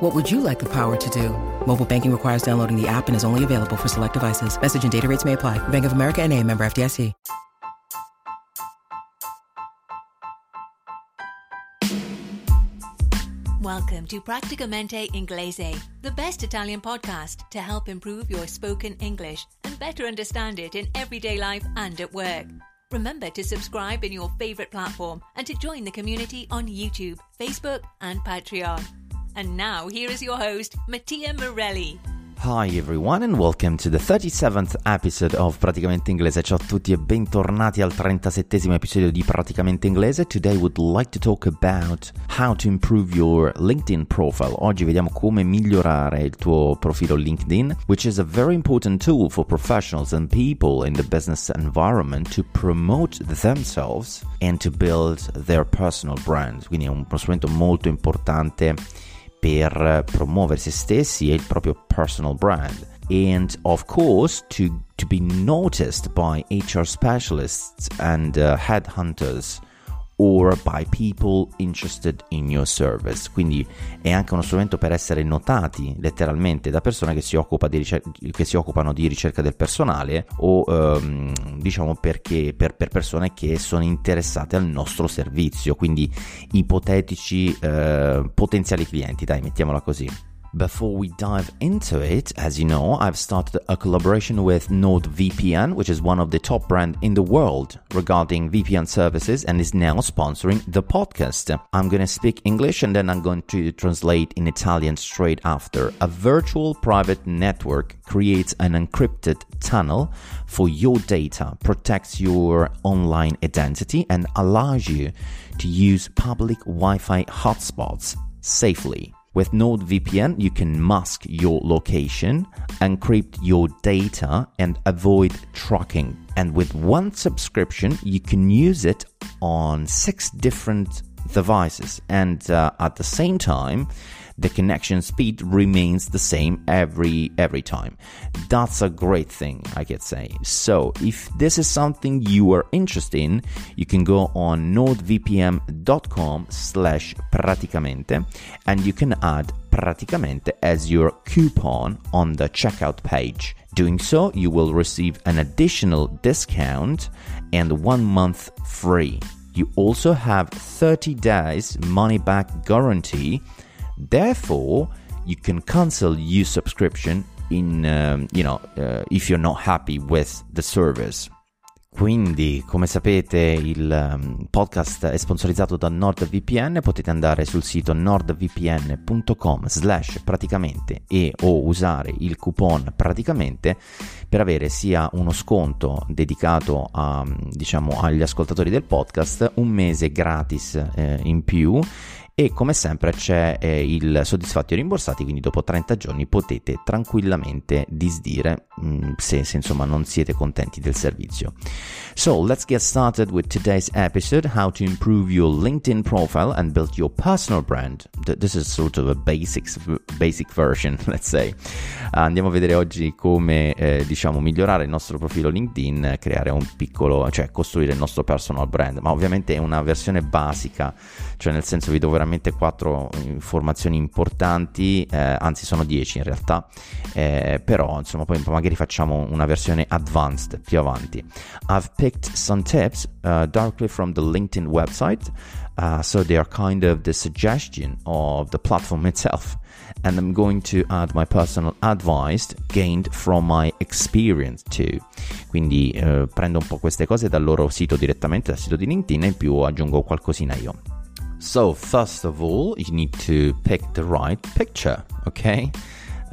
What would you like the power to do? Mobile banking requires downloading the app and is only available for select devices. Message and data rates may apply. Bank of America and a member FDIC. Welcome to Practicamente Inglese, the best Italian podcast to help improve your spoken English and better understand it in everyday life and at work. Remember to subscribe in your favorite platform and to join the community on YouTube, Facebook, and Patreon. And now, here is your host, Mattia Morelli. Hi everyone and welcome to the 37th episode of Praticamente Inglese. Ciao a tutti e bentornati al 37esimo episodio di Praticamente Inglese. Today would like to talk about how to improve your LinkedIn profile. Oggi vediamo come migliorare il tuo profilo LinkedIn, which is a very important tool for professionals and people in the business environment to promote themselves and to build their personal brand. Quindi è uno strumento molto importante per promuovere se stessi e il proprio personal brand. And of course, to, to be noticed by HR specialists and uh, headhunters or by people interested in your service. Quindi è anche uno strumento per essere notati letteralmente da persone che si, occupa di ricer- che si occupano di ricerca del personale o um, diciamo perché per, per, persone che sono interessate al nostro servizio, quindi ipotetici uh, potenziali clienti, dai, mettiamola così. Before we dive into it, as you know, I've started a collaboration with NordVPN, which is one of the top brands in the world regarding VPN services and is now sponsoring the podcast. I'm going to speak English and then I'm going to translate in Italian straight after. A virtual private network creates an encrypted tunnel for your data, protects your online identity, and allows you to use public Wi Fi hotspots safely. With NordVPN, you can mask your location, encrypt your data, and avoid tracking. And with one subscription, you can use it on six different devices. And uh, at the same time, the connection speed remains the same every every time. That's a great thing, I could say. So, if this is something you are interested in, you can go on nordvpn.com slash praticamente and you can add praticamente as your coupon on the checkout page. Doing so, you will receive an additional discount and one month free. You also have 30 days money back guarantee Therefore, you can cancel your subscription in um, you know uh, if you're not happy with the service. Quindi, come sapete, il um, podcast è sponsorizzato da NordVPN, potete andare sul sito nordvpn.com slash praticamente e o usare il coupon praticamente per avere sia uno sconto dedicato a, diciamo, agli ascoltatori del podcast, un mese gratis eh, in più e come sempre c'è eh, il soddisfatti o rimborsati, quindi dopo 30 giorni potete tranquillamente disdire mh, mm, se, se insomma non siete contenti del servizio. So let's get started with today's episode how to improve your LinkedIn profile and build your personal brand. This is sort of a basics, basic version, let's say. Andiamo a vedere oggi come eh, diciamo migliorare il nostro profilo LinkedIn, creare un piccolo, cioè costruire il nostro personal brand, ma ovviamente è una versione basica, cioè nel senso vi do veramente veramente quattro informazioni importanti, eh, anzi sono dieci in realtà, eh, però insomma poi magari facciamo una versione advanced più avanti. I've picked some tips uh, directly from the LinkedIn website Uh, so they are kind of the suggestion of the platform itself. And I'm going to add my personal advice gained from my experience too. Quindi eh, prendo un po' queste cose dal loro sito direttamente, dal sito di LinkedIn e in più aggiungo qualcosina io. So, first of all, you need to pick the right picture, okay?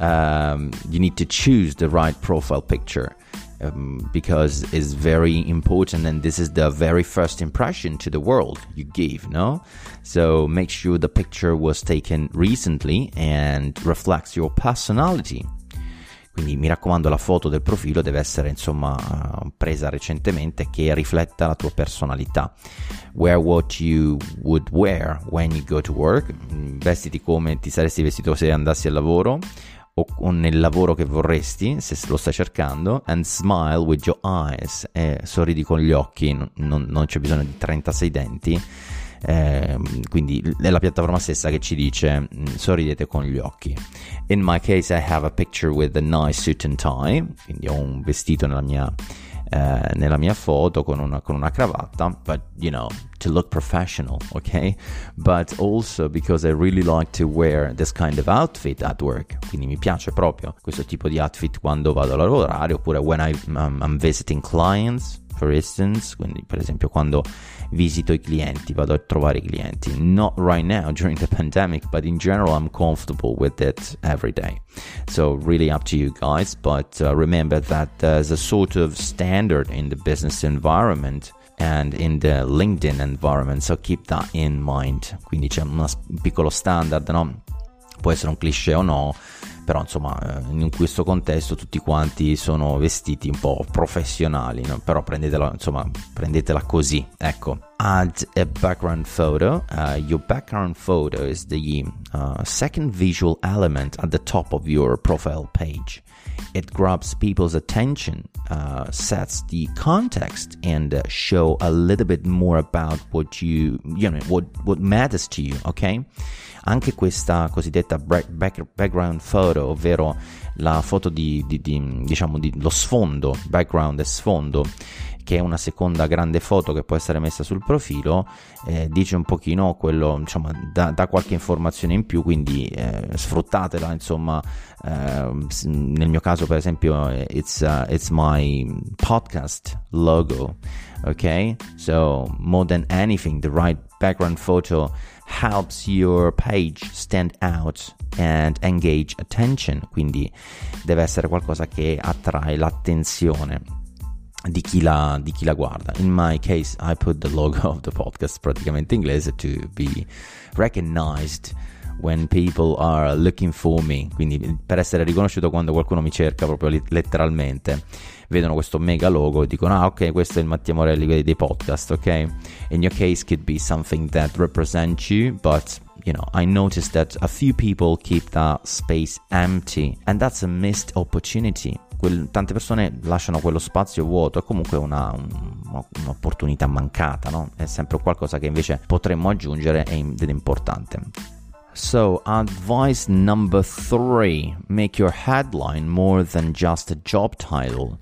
Um, you need to choose the right profile picture. Um, because it's very important and this is the very first impression to the world you give no so make sure the picture was taken recently and reflects your personality quindi mi raccomando la foto del profilo deve essere insomma presa recentemente che rifletta la tua personalità. Wear what you would wear when you go to work. Vestiti come ti saresti vestito se andassi al lavoro o, nel lavoro che vorresti, se lo stai cercando, and smile with your eyes, e sorridi con gli occhi, non, non c'è bisogno di 36 denti, eh, quindi è la piattaforma stessa che ci dice mm, sorridete con gli occhi. In my case I have a picture with a nice suit and tie, quindi ho un vestito nella mia eh, nella mia foto con una, con una cravatta, but you know, to look professional, ok? But also because I really like to wear this kind of outfit at work, quindi mi piace proprio questo tipo di outfit quando vado a lavorare oppure when I, um, I'm visiting clients for instance, quindi per esempio quando visito i clienti, vado a trovare i clienti. Not right now during the pandemic, but in general I'm comfortable with it every day. So really up to you guys, but uh, remember that there's a sort of standard in the business environment and in the LinkedIn environment, so keep that in mind. Quindi c'è un piccolo standard, no? Può essere un cliché o no, però insomma eh, in questo contesto tutti quanti sono vestiti un po' professionali, no? però prendetela, insomma, prendetela così, ecco. Add a background photo. Uh, your background photo is the uh, second visual element at the top of your profile page. It grabs people's attention, uh, sets the context, and uh, show a little bit more about what you, you know, what what matters to you. Okay, anche questa cosiddetta back, background photo, ovvero la foto di, di, di diciamo di lo sfondo, background e sfondo che è una seconda grande foto che può essere messa sul profilo, eh, dice un pochino quello, insomma, dà, da qualche informazione in più, quindi eh, sfruttatela, insomma, eh, nel mio caso per esempio it's, uh, it's my podcast logo, ok? So more than anything, the right background photo helps your page stand out and engage attention, quindi deve essere qualcosa che attrae l'attenzione di chi, la, di chi la guarda. In my case, I put the logo of the podcast praticamente inglese to be recognized when people are looking for me, quindi per essere riconosciuto quando qualcuno mi cerca proprio letteralmente. Vedono questo mega logo e dicono: Ah, ok, questo è il Mattia Morelli dei podcast, ok? In your case, could be something that represents you, but you know, I noticed that a few people keep that space empty, and that's a missed opportunity quel, tante persone lasciano quello spazio vuoto, è comunque una, un, un'opportunità mancata, no? È sempre qualcosa che invece potremmo aggiungere ed è importante. So, advice number three make your headline more than just a job title.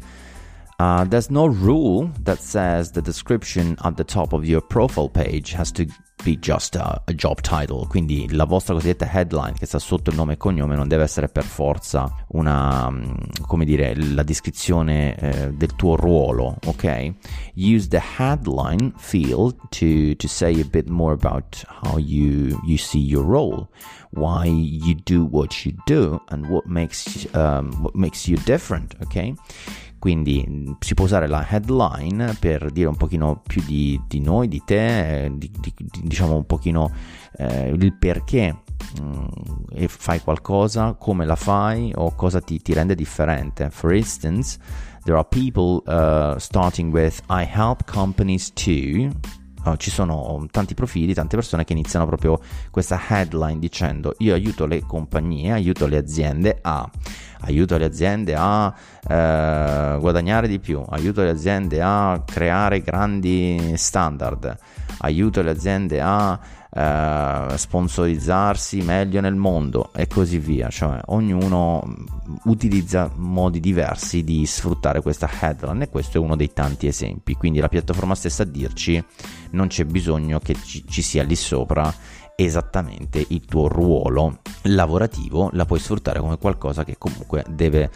Uh, there's no rule that says the description at the top of your profile page has to be just a, a, job title, quindi la vostra cosiddetta headline che sta sotto il nome e cognome non deve essere per forza una, mm, come dire, la descrizione eh, del tuo ruolo, ok? Use the headline field to, to say a bit more about how you, you see your role, why you do what you do and what makes, um, what makes you different, ok? Quindi si può usare la headline per dire un pochino più di, di noi, di te, di, di, diciamo un pochino eh, il perché mm, fai qualcosa, come la fai o cosa ti, ti rende differente. For instance, there are people uh, starting with I help companies to Uh, ci sono tanti profili, tante persone che iniziano proprio questa headline dicendo io aiuto le compagnie, aiuto le aziende a aiuto le aziende a eh, guadagnare di più, aiuto le aziende a creare grandi standard, aiuto le aziende a eh, sponsorizzarsi meglio nel mondo e così via. Cioè, ognuno utilizza modi diversi di sfruttare questa headline e questo è uno dei tanti esempi. Quindi la piattaforma stessa a dirci non c'è bisogno che ci, ci sia lì sopra esattamente il tuo ruolo lavorativo, la puoi sfruttare come qualcosa che comunque deve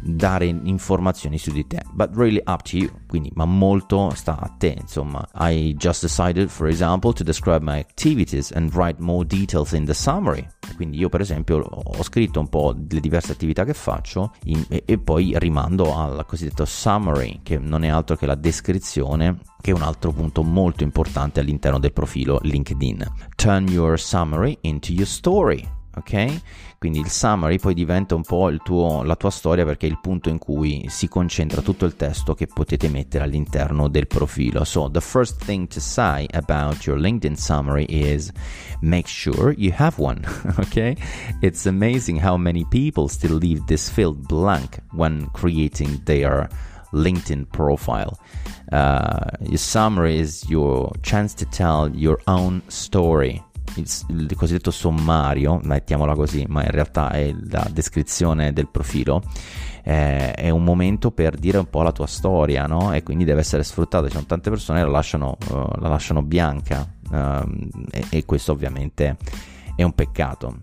dare informazioni su di te, but really up to you, quindi ma molto sta a te, insomma. I just decided, for example, to describe my activities and write more details in the summary. Quindi io per esempio ho scritto un po' le diverse attività che faccio in, e, e poi rimando al cosiddetto summary, che non è altro che la descrizione che è un altro punto molto importante all'interno del profilo LinkedIn. Turn your summary into your story ok? Quindi il summary poi diventa un po' tuo, la tua storia perché è il punto in cui si concentra tutto il testo che potete mettere all'interno del profilo. So, the first thing to say about your LinkedIn summary is make sure you have one, ok? It's amazing how many people still leave this field blank when creating their LinkedIn profile. Uh, your summary is your chance to tell your own story il, il cosiddetto sommario, mettiamola così, ma in realtà è la descrizione del profilo, eh, è un momento per dire un po' la tua storia, no? E quindi deve essere sfruttato. Ci sono tante persone che la lasciano, uh, la lasciano bianca um, e, e, questo ovviamente è un peccato.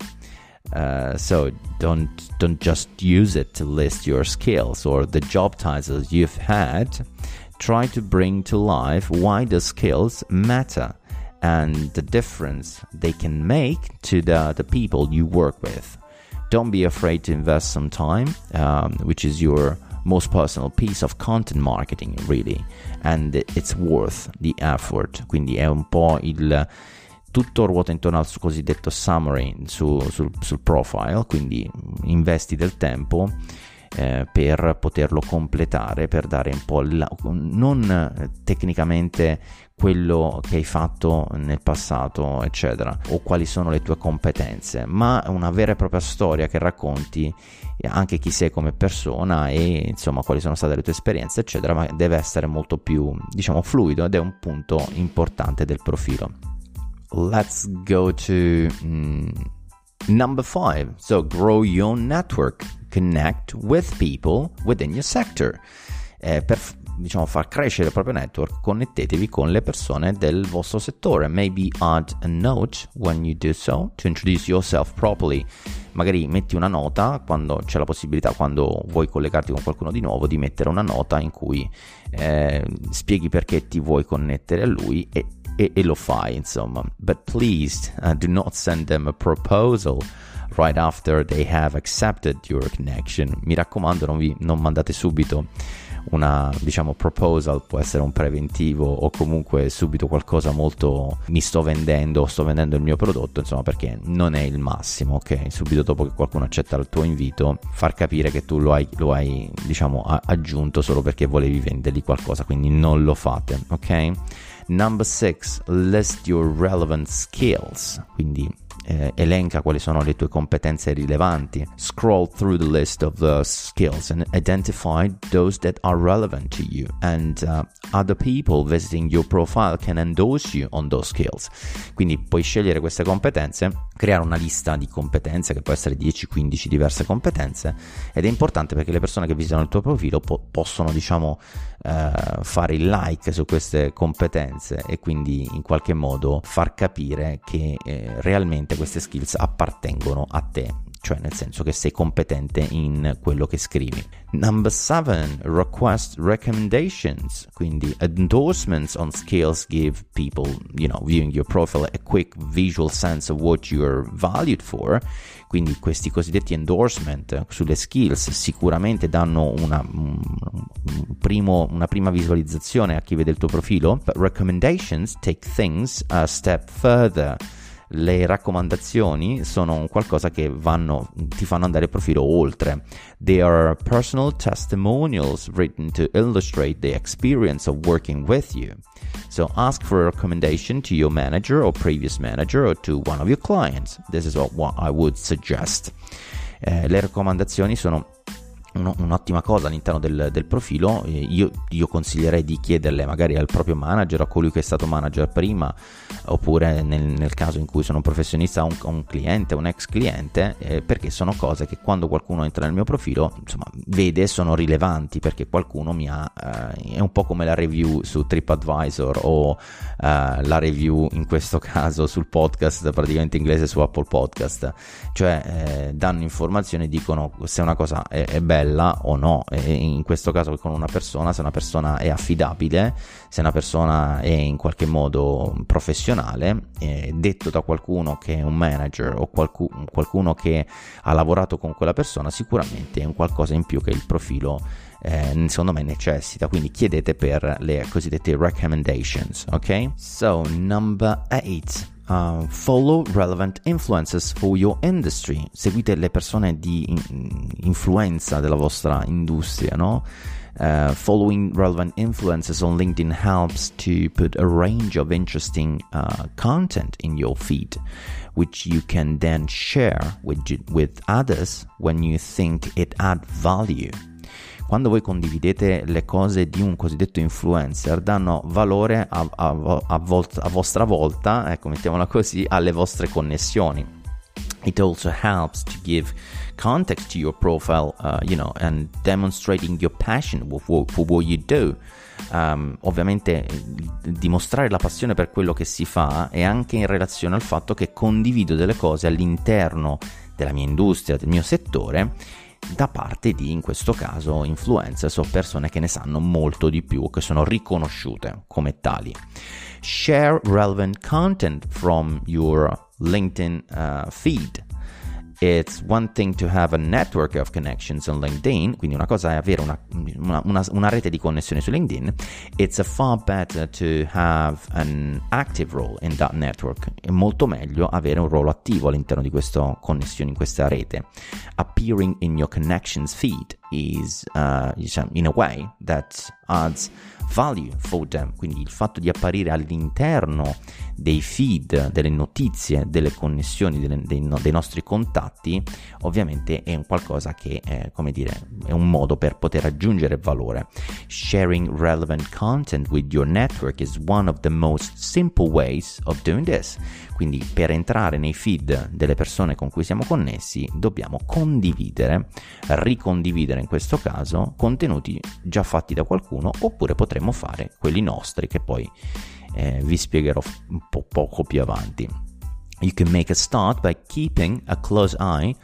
Uh, so don't don't just use it to list your skills or the job titles you've had. Try to bring to life why the skills matter and the difference they can make to the, the people you work with. Don't be afraid to invest some time, um, which is your most personal piece of content marketing, really, and it's worth the effort. Quindi è un po' il tutto ruota intorno al cosiddetto summary su, sul, sul profile, quindi investi del tempo eh, per poterlo completare, per dare un po' la, non tecnicamente quello che hai fatto nel passato, eccetera, o quali sono le tue competenze, ma una vera e propria storia che racconti anche chi sei come persona e insomma quali sono state le tue esperienze, eccetera, ma deve essere molto più, diciamo, fluido ed è un punto importante del profilo. Let's go to mm, number five. So, grow your network, connect with people within your sector. Eh, per diciamo, far crescere il proprio network, connettetevi con le persone del vostro settore. Maybe add a note when you do so to introduce yourself properly. Magari metti una nota quando c'è la possibilità, quando vuoi collegarti con qualcuno di nuovo, di mettere una nota in cui eh, spieghi perché ti vuoi connettere a lui e, e, e lo fai, insomma. But please uh, do not send them a proposal right after they have accepted your connection. Mi raccomando, non, vi, non mandate subito una diciamo proposal può essere un preventivo o comunque subito qualcosa molto mi sto vendendo sto vendendo il mio prodotto insomma perché non è il massimo ok? Subito dopo che qualcuno accetta il tuo invito far capire che tu lo hai, lo hai diciamo aggiunto solo perché volevi vendergli qualcosa quindi non lo fate ok number six list your relevant skills. Quindi eh, elenca quali sono le tue competenze rilevanti, scroll through the list of the skills and identify those that are relevant to you. And uh, other people visiting your profile can endorse you on those skills. Quindi puoi scegliere queste competenze, creare una lista di competenze che può essere 10-15 diverse competenze ed è importante perché le persone che visitano il tuo profilo po- possono diciamo eh, fare il like su queste competenze e quindi in qualche modo far capire che eh, realmente queste skills appartengono a te, cioè nel senso che sei competente in quello che scrivi. Number 7, request recommendations, quindi endorsements on skills give people, you know, viewing your profile a quick visual sense of what you're valued for. Quindi questi cosiddetti endorsement sulle skills sicuramente danno una, un primo, una prima visualizzazione a chi vede il tuo profilo, but recommendations take things a step further le raccomandazioni sono qualcosa che vanno, ti fanno andare il profilo oltre. They are personal testimonials written to illustrate the experience of working with you. So ask for a recommendation to your manager or previous manager or to one of your clients. This is what I would suggest. Eh, le raccomandazioni sono un'ottima cosa all'interno del, del profilo, io, io, consiglierei di chiederle magari al proprio manager, a colui che è stato manager prima, oppure nel, nel caso in cui sono un professionista, un, un, cliente, un ex cliente, eh, perché sono cose che quando qualcuno entra nel mio profilo, insomma, vede sono rilevanti, perché qualcuno mi ha, eh, è un po' come la review su TripAdvisor o eh, la review in questo caso sul podcast, praticamente inglese su Apple Podcast, cioè eh, danno informazioni dicono se una cosa è, è bella, bella o no, e in questo caso con una persona, se una persona è affidabile, se una persona è in qualche modo professionale, eh, detto da qualcuno che è un manager o qualcuno, qualcuno che ha lavorato con quella persona, sicuramente è un qualcosa in più che il profilo eh, secondo me necessita, quindi chiedete per le cosiddette recommendations, ok? So, number 8. Uh, follow relevant influences for your industry. Seguite le persone di in- influenza della vostra industria, no? Uh, following relevant influences on LinkedIn helps to put a range of interesting uh, content in your feed, which you can then share with, with others when you think it adds value. Quando voi condividete le cose di un cosiddetto influencer, danno valore a, a, a, volt- a vostra volta, ecco, mettiamola così, alle vostre connessioni. It also helps to give context to your profile, uh, you know, and demonstrating your passion for, for what you do. Um, ovviamente dimostrare la passione per quello che si fa e anche in relazione al fatto che condivido delle cose all'interno della mia industria, del mio settore da parte di, in questo caso, influencers o persone che ne sanno molto di più, che sono riconosciute come tali. Share relevant content from your LinkedIn uh, feed. It's one thing to have a network of connections on LinkedIn, quindi una cosa è avere una, una, una, una, rete di connessioni su LinkedIn. It's a far better to have an active role in that network. È molto meglio avere un ruolo attivo all'interno di questa connessione, in questa rete. Appearing in your connections feed is, uh, in a way that adds value for them, quindi il fatto di apparire all'interno dei feed, delle notizie, delle connessioni, delle, dei, dei, nostri contatti, ovviamente è un qualcosa che è, come dire, è un modo per poter aggiungere valore. Sharing relevant content with your network is one of the most simple ways of doing this. Quindi per entrare nei feed delle persone con cui siamo connessi dobbiamo condividere, ricondividere in questo caso, contenuti già fatti da qualcuno oppure potremmo fare quelli nostri che poi eh, vi spiegherò un po' poco più avanti. You can make a start by keeping a close eye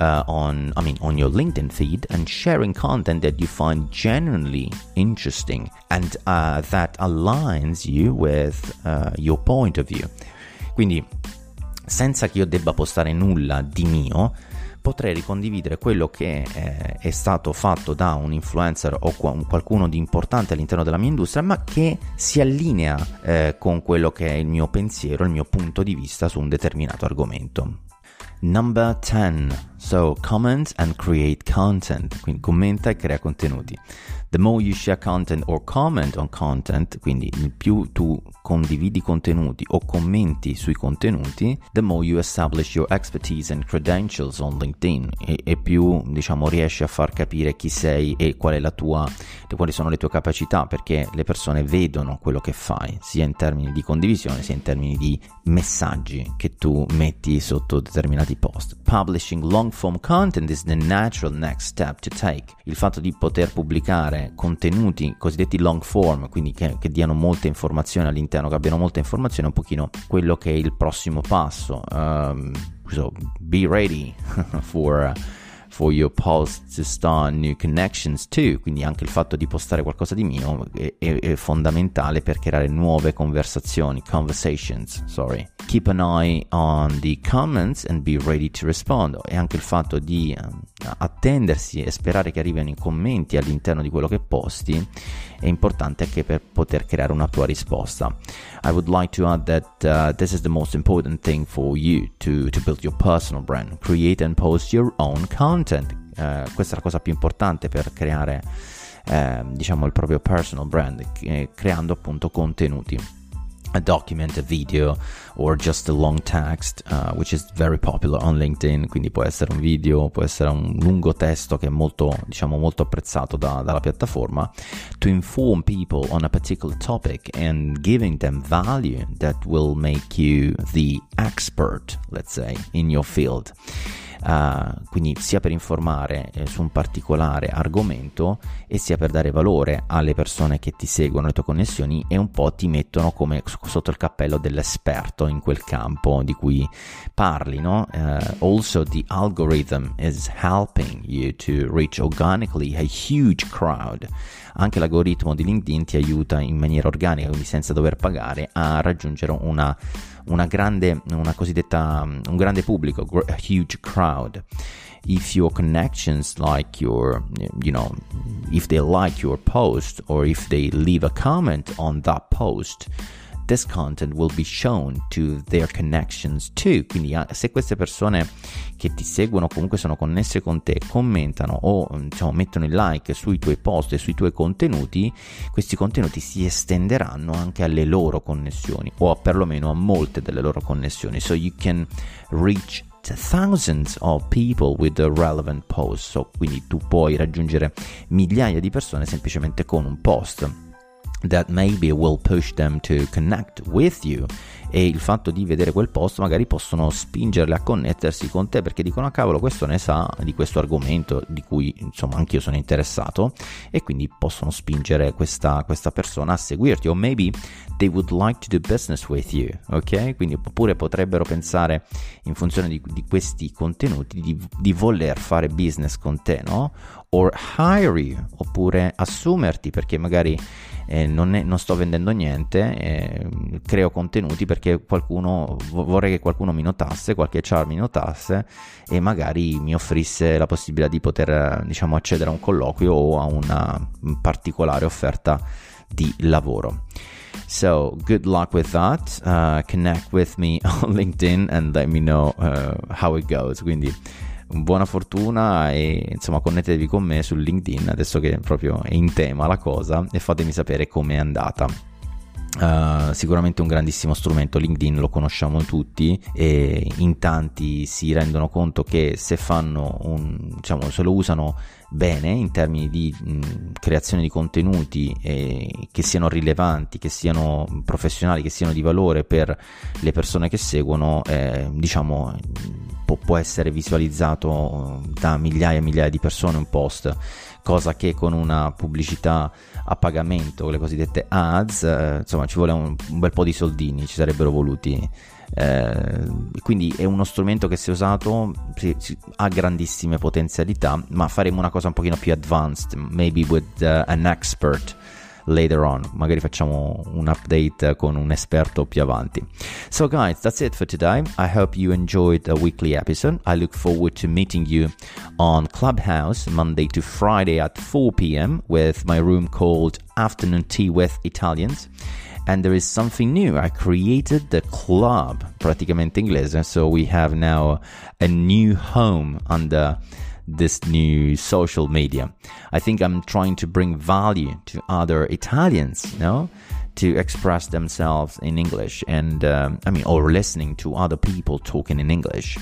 uh, on I mean on your LinkedIn feed and sharing content that you find genuinely interesting and uh, that aligns you with uh, your point of view. Quindi senza che io debba postare nulla di mio, potrei ricondividere quello che eh, è stato fatto da un influencer o qualcuno di importante all'interno della mia industria, ma che si allinea eh, con quello che è il mio pensiero, il mio punto di vista su un determinato argomento. Number 10. So, comment and create content. Quindi commenta e crea contenuti. The more you share content or comment on content, quindi il più tu condividi contenuti o commenti sui contenuti, the more you establish your expertise and credentials on LinkedIn e, e più diciamo riesci a far capire chi sei e qual tua, quali sono le tue capacità perché le persone vedono quello che fai, sia in termini di condivisione sia in termini di messaggi che tu metti sotto determinati post. Publishing long form content is the natural next step to take. Il fatto di poter pubblicare contenuti cosiddetti long form, quindi che, che diano molte informazioni all'interno, che abbiano molte informazioni, è un pochino quello che è il prossimo passo. Um, so be ready for for your post to start new connections too. Quindi anche il fatto di postare qualcosa di mio è, è, è fondamentale per creare nuove conversazioni, conversations, sorry. Keep an eye on the comments and be ready to respond. E anche il fatto di um, attendersi e sperare che arrivino i commenti all'interno di quello che posti è importante anche per poter creare una tua risposta. I would like to add that uh, this is the most important thing for you to, to build your personal brand. Create and post your own content. Uh, questa è la cosa più importante per creare eh, diciamo il proprio personal brand, eh, creando appunto contenuti. a document, a video, or just a long text, uh, which is very popular on LinkedIn. Quindi può essere un video, può essere un lungo testo che è molto, diciamo, molto apprezzato da, dalla piattaforma. To inform people on a particular topic and giving them value that will make you the expert, let's say, in your field. Uh, quindi sia per informare eh, su un particolare argomento e sia per dare valore alle persone che ti seguono, le tue connessioni e un po' ti mettono come sotto il cappello dell'esperto in quel campo di cui parli, no? Uh, also the algorithm is helping you to reach organically a huge crowd anche l'algoritmo di LinkedIn ti aiuta in maniera organica, quindi senza dover pagare, a raggiungere una, una grande, una cosiddetta, un grande pubblico, a huge crowd. If your connections like your, you know, if they like your post or if they leave a comment on that post, this content will be shown to their connections too. Quindi ah, se queste persone che ti seguono comunque sono connesse con te, commentano o diciamo, mettono il like sui tuoi post e sui tuoi contenuti, questi contenuti si estenderanno anche alle loro connessioni o perlomeno a molte delle loro connessioni. So you can reach thousands of people with a relevant post. So, quindi tu puoi raggiungere migliaia di persone semplicemente con un post that maybe will push them to connect with you. E il fatto di vedere quel post magari possono spingerle a connettersi con te perché dicono ah cavolo questo ne sa di questo argomento di cui insomma anch'io sono interessato. E quindi possono spingere questa, questa persona a seguirti. O maybe they would like to do business with you ok? Quindi oppure potrebbero pensare in funzione di, di questi contenuti di, di voler fare business con te no or hire you oppure assumerti perché magari eh, non, è, non, sto vendendo niente, eh, creo contenuti perché qualcuno, vorrei che qualcuno mi notasse, qualche char mi notasse e magari mi offrisse la possibilità di poter diciamo, accedere a un colloquio o a una particolare offerta di lavoro. So, good luck with that. Uh, connect with me on LinkedIn and let me know uh, how it goes. Quindi buona fortuna e insomma connettetevi con me su LinkedIn adesso che proprio è in tema la cosa e fatemi sapere com'è andata. Uh, sicuramente un grandissimo strumento LinkedIn lo conosciamo tutti e in tanti si rendono conto che se fanno un diciamo se lo usano bene in termini di mh, creazione di contenuti eh, che siano rilevanti, che siano professionali, che siano di valore per le persone che seguono, eh, diciamo può, può essere visualizzato da migliaia e migliaia di persone un post cosa che con una pubblicità a pagamento, le cosiddette ads, eh, insomma ci vuole un, un, bel po' di soldini, ci sarebbero voluti. Eh, quindi è uno strumento che se usato sì, sì, ha grandissime potenzialità, ma faremo una cosa un pochino più advanced, maybe with uh, an expert later on. Magari facciamo un update con un esperto più avanti. So guys, that's it for today. I hope you enjoyed the weekly episode. I look forward to meeting you on Clubhouse Monday to Friday at 4 p.m. with my room called Afternoon Tea with Italians. And there is something new. I created the club, praticamente inglese. So we have now a new home under this new social media. I think I'm trying to bring value to other Italians, you know, to express themselves in English and, um, I mean, or listening to other people talking in English.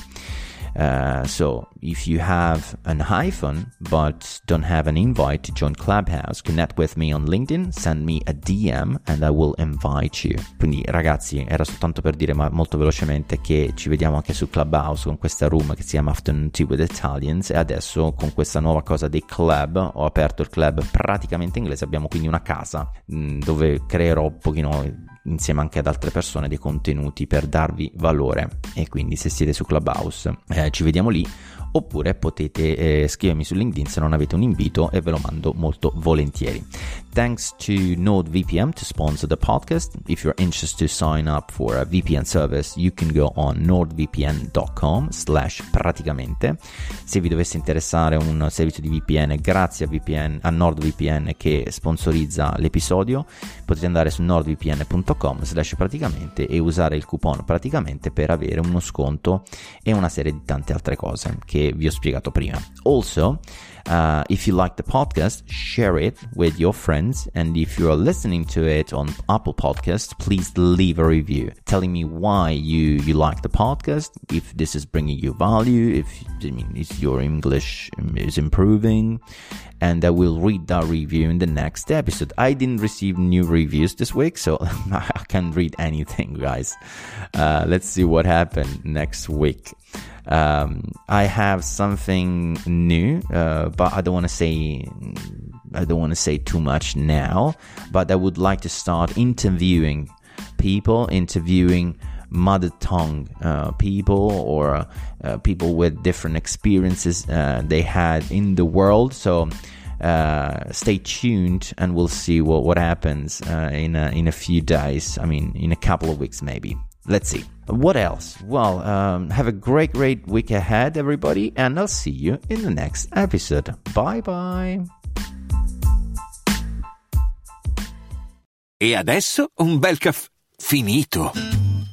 Uh, so if you have an iPhone but don't have an invite to join Clubhouse, connect with me on LinkedIn, send me a DM and I will invite you. Quindi ragazzi, era soltanto per dire ma molto velocemente che ci vediamo anche su Clubhouse con questa room che si chiama Afternoon Tea with Italians. E adesso con questa nuova cosa dei club, ho aperto il club praticamente inglese, abbiamo quindi una casa mh, mm, dove creerò un pochino insieme anche ad altre persone dei contenuti per darvi valore e quindi se siete su Clubhouse eh, ci vediamo lì oppure potete eh, scrivermi su LinkedIn se non avete un invito e ve lo mando molto volentieri. Thanks to NordVPN to sponsor the podcast. If you're interested to sign up for a VPN service, you can go on nordvpn.com slash praticamente. Se vi dovesse interessare un servizio di VPN grazie a, VPN, a NordVPN che sponsorizza l'episodio, potete andare su nordvpn.com slash praticamente e usare il coupon praticamente per avere uno sconto e una serie di tante altre cose che vi ho spiegato prima. Also, Uh, if you like the podcast, share it with your friends. And if you are listening to it on Apple Podcast, please leave a review telling me why you, you like the podcast, if this is bringing you value, if I mean, if your English is improving. And I will read that review in the next episode. I didn't receive new reviews this week, so I can't read anything, guys. Uh, let's see what happened next week. Um, I have something new, uh, but I don't want to say I don't want to say too much now. But I would like to start interviewing people, interviewing mother tongue uh, people or uh, people with different experiences uh, they had in the world. So. Uh, stay tuned and we'll see what, what happens uh, in, a, in a few days. I mean, in a couple of weeks, maybe. Let's see. What else? Well, um, have a great, great week ahead, everybody, and I'll see you in the next episode. Bye bye. E adesso un bel caffè finito.